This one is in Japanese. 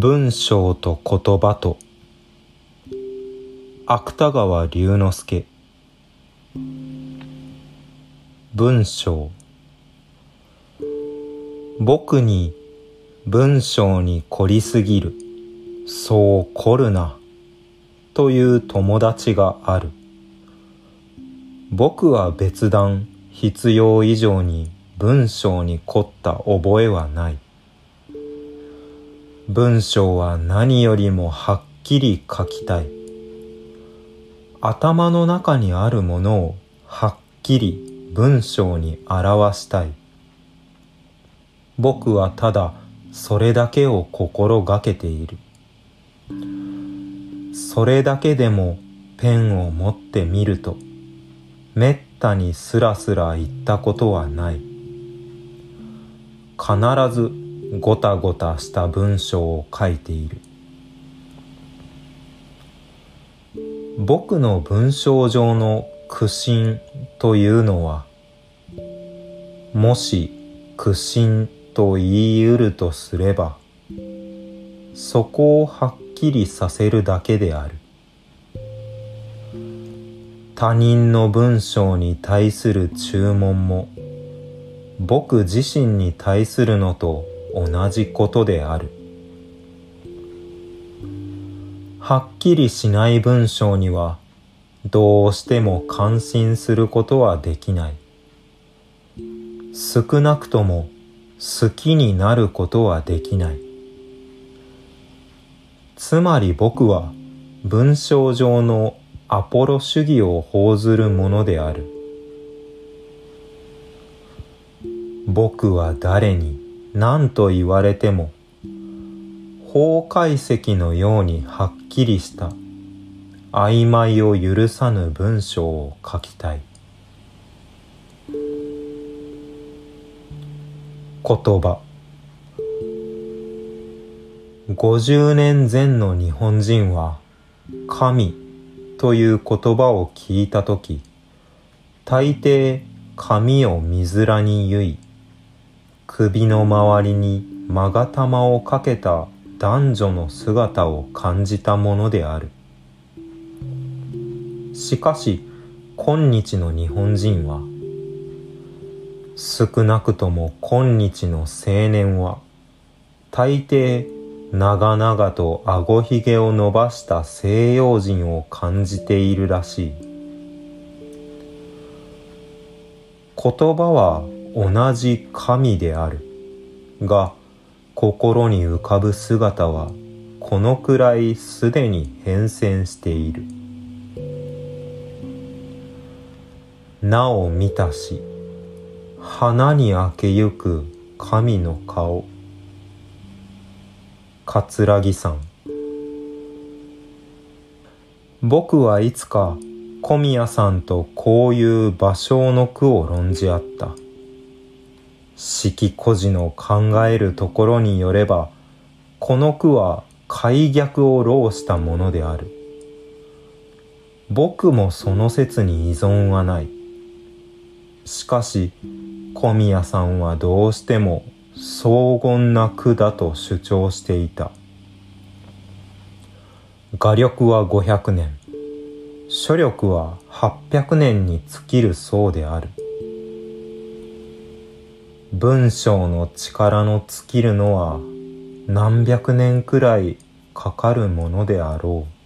文章と言葉と芥川龍之介。文章。僕に文章に凝りすぎる。そう凝るな。という友達がある。僕は別段必要以上に文章に凝った覚えはない。文章は何よりもはっきり書きたい。頭の中にあるものをはっきり文章に表したい。僕はただそれだけを心がけている。それだけでもペンを持ってみるとめったにスラスラ言ったことはない。必ずごたごたした文章を書いている。僕の文章上の苦心というのはもし苦心と言い得るとすればそこをはっきりさせるだけである。他人の文章に対する注文も僕自身に対するのと同じことである。はっきりしない文章にはどうしても感心することはできない。少なくとも好きになることはできない。つまり僕は文章上のアポロ主義を報ずるものである。僕は誰に何と言われても法解析のようにはっきりした曖昧を許さぬ文章を書きたい。言葉。50年前の日本人は神という言葉を聞いたとき大抵髪を水らに結い首の周りに勾玉をかけた男女の姿を感じたものである。しかし今日の日本人は少なくとも今日の青年は大抵長々と顎ひげを伸ばした西洋人を感じているらしい。言葉は同じ神である。が心に浮かぶ姿はこのくらいすでに変遷している。なお見たし花に明けゆく神の顔。桂木さん。僕はいつか小宮さんとこういう芭蕉の句を論じ合った。四季孤児の考えるところによればこの句は解逆を浪したものである。僕もその説に依存はない。しかし小宮さんはどうしても荘厳な句だと主張していた。画力は500年。書力は800年に尽きるそうである。文章の力の尽きるのは何百年くらいかかるものであろう。